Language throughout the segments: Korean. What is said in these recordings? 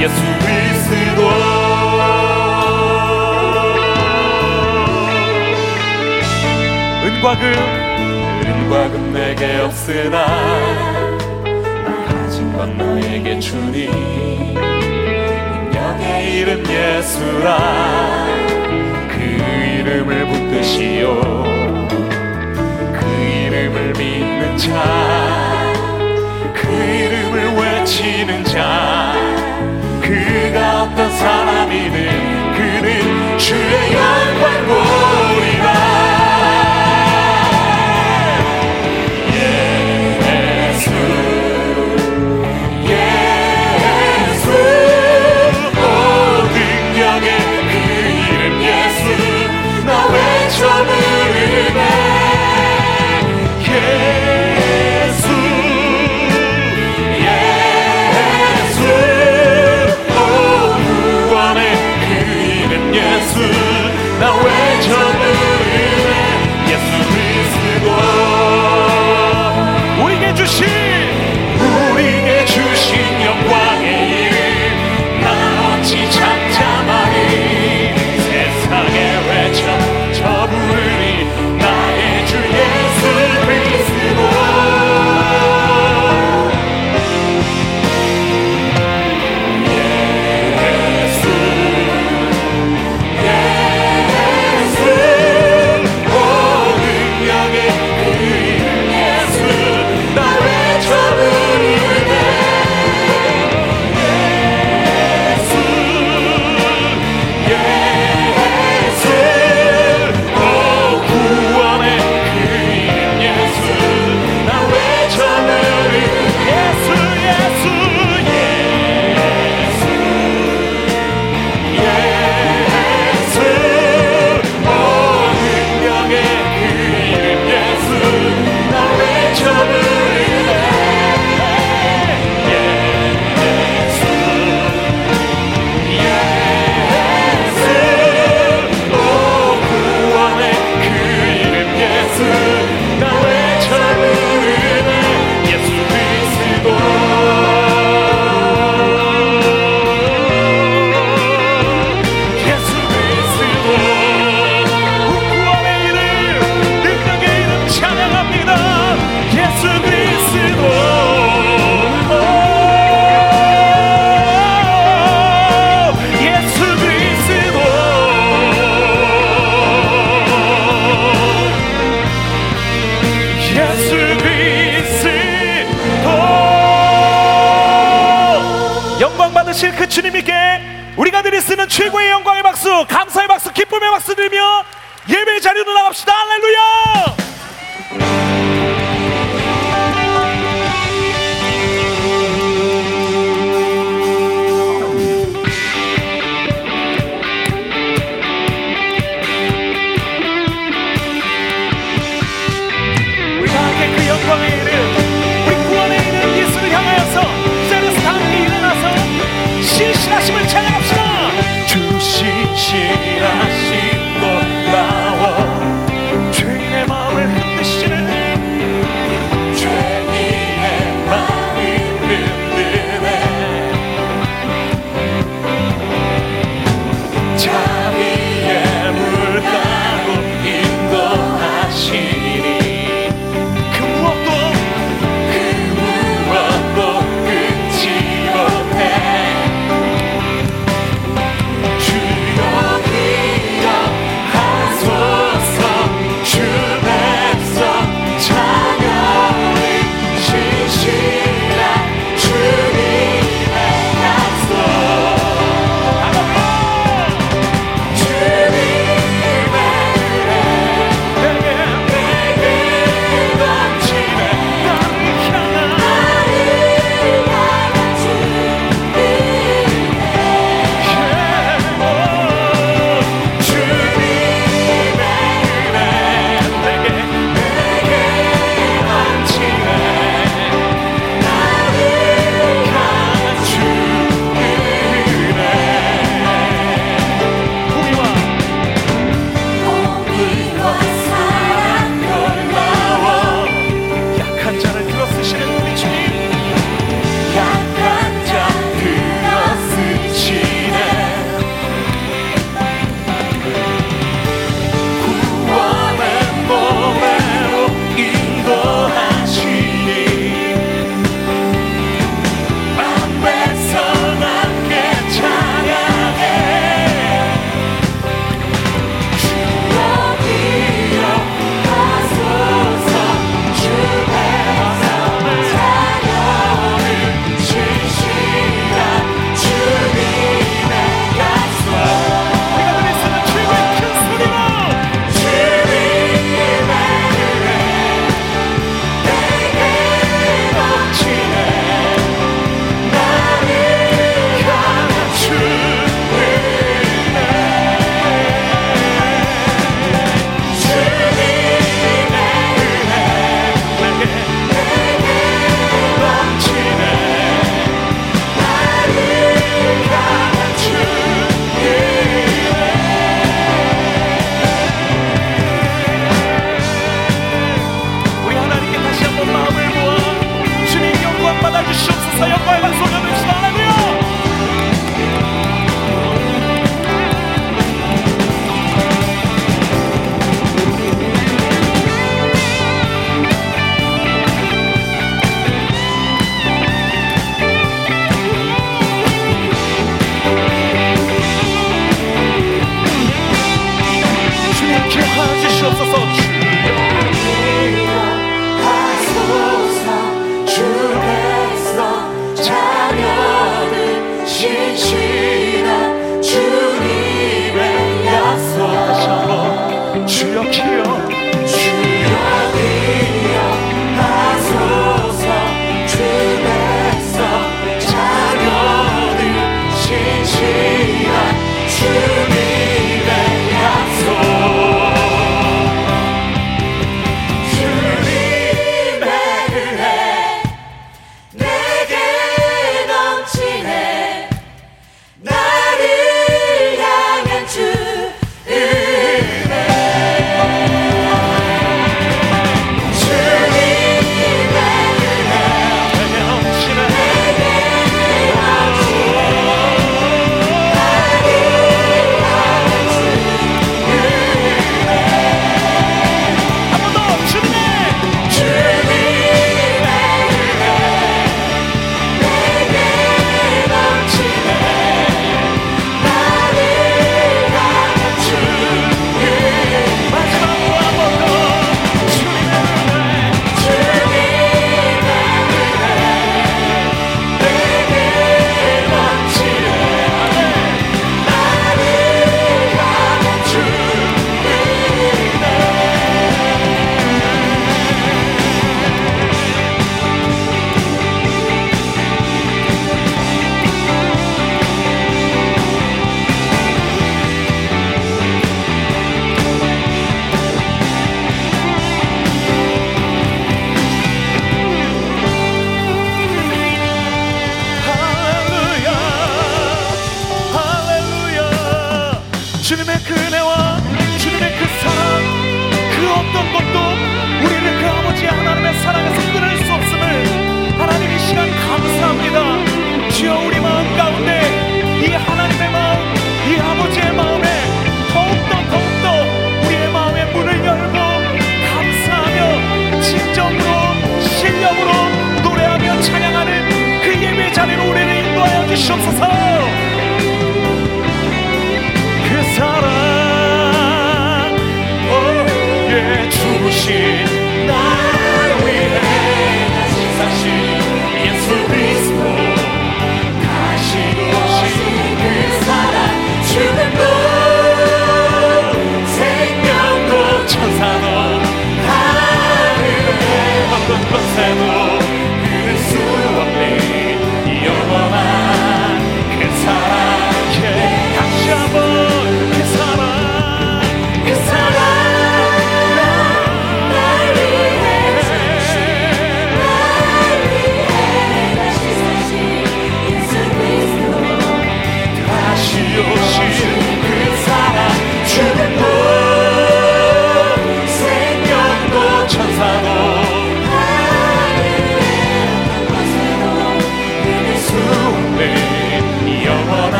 예수 그리스도. 은과 금 은과 금 내게 없으나 가진 건 너에게 주니. 능력의 이름 예수라. 그 이름을 붙드시오. 그 이름을 믿는 자. 그 이름을 외치는 자 그가 어떤 사람이든 그는 주의 영광 보리라 받으실 그 주님께 우리가 드릴 수 있는 최고의 영광의 박수 감사의 박수 기쁨의 박수 들며 예배 자리로 나갑시다. 할렐루야 주시옵소서. 그 사랑 어, 오예 주신 나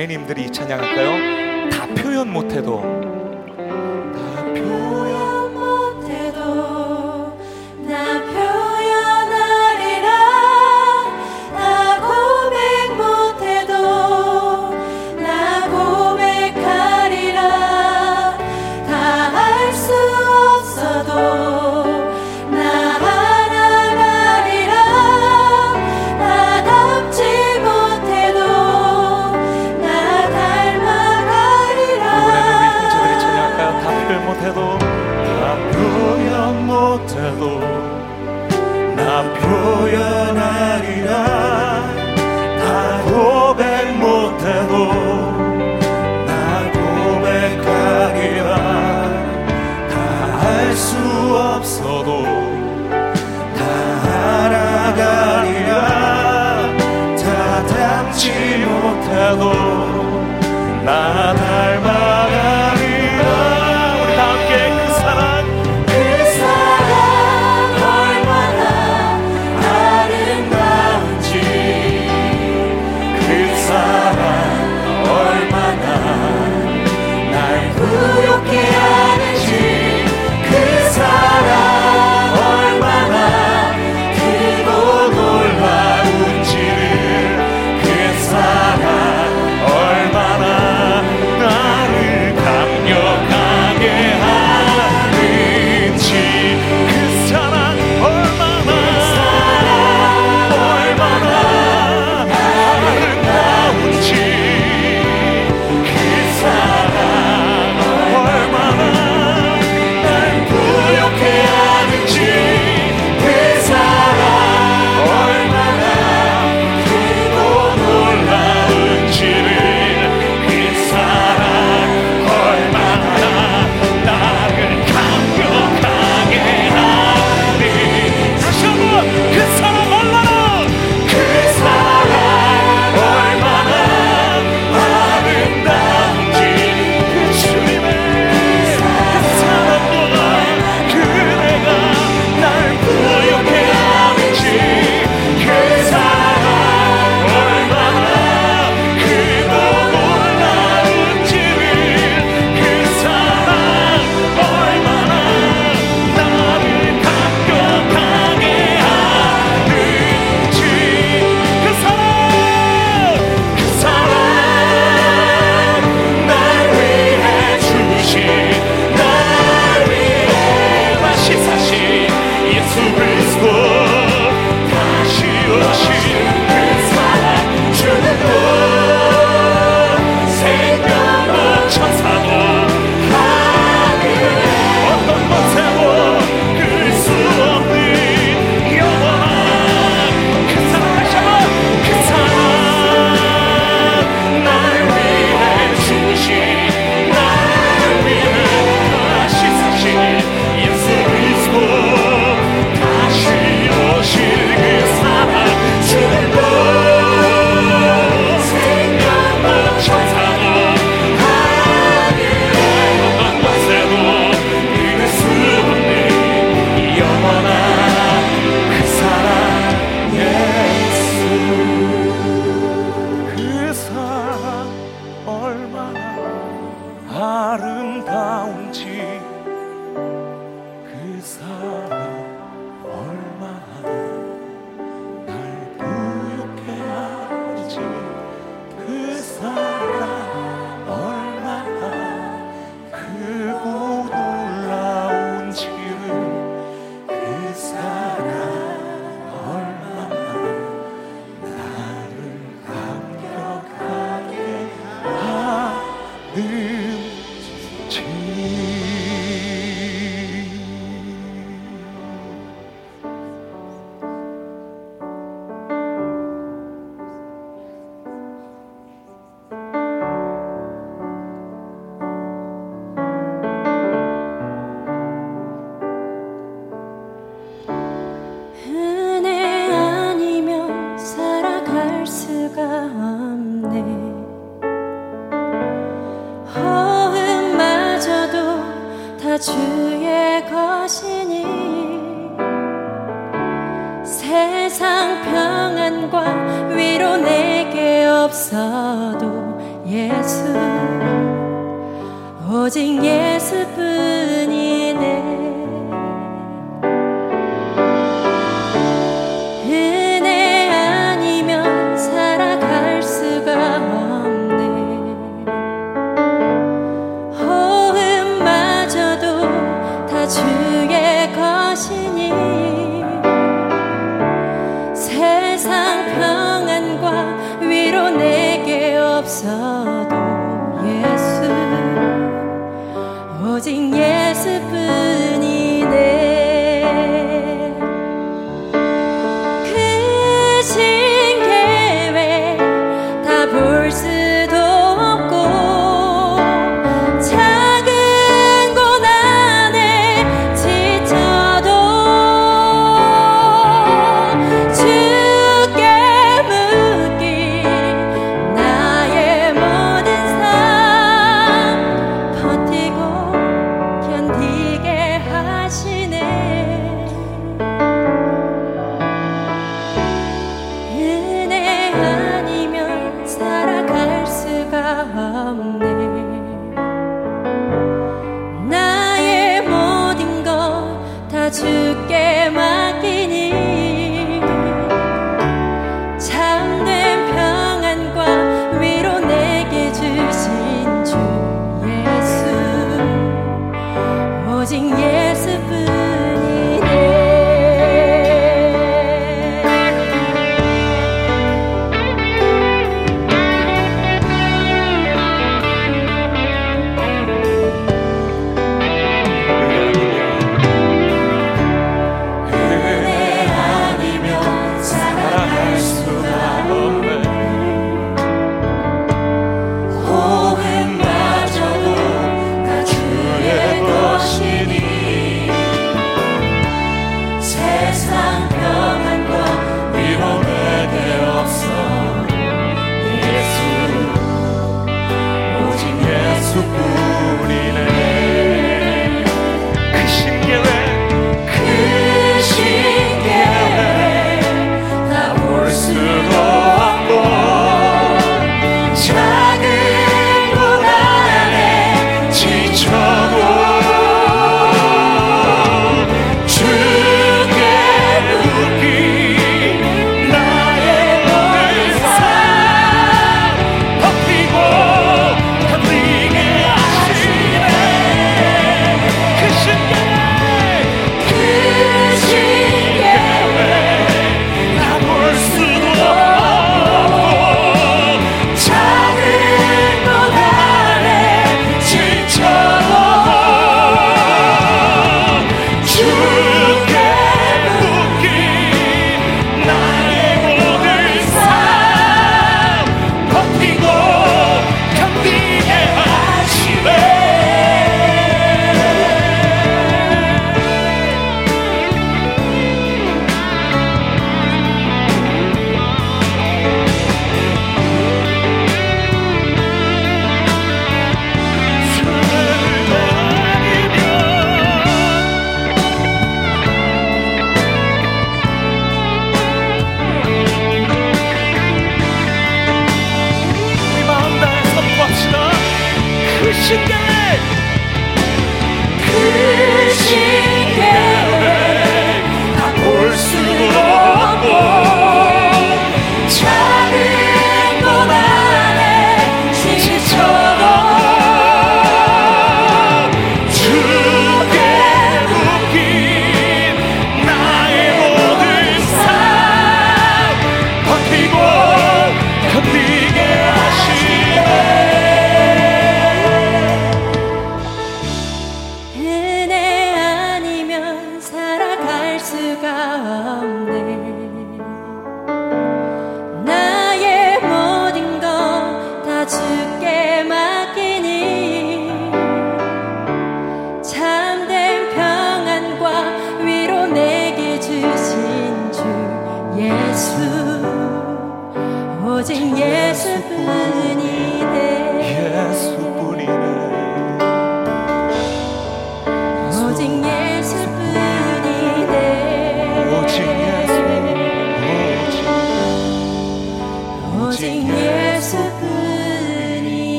자매님들이 이 찬양할까요? 다 표현 못해도 주의 것이니 세상 평안과 위로 내게 없어도 예수 오직 예수 은혜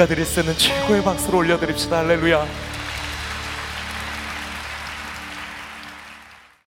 우리가 드릴 수 있는 최고의 박수를 올려드립시다. 할렐루야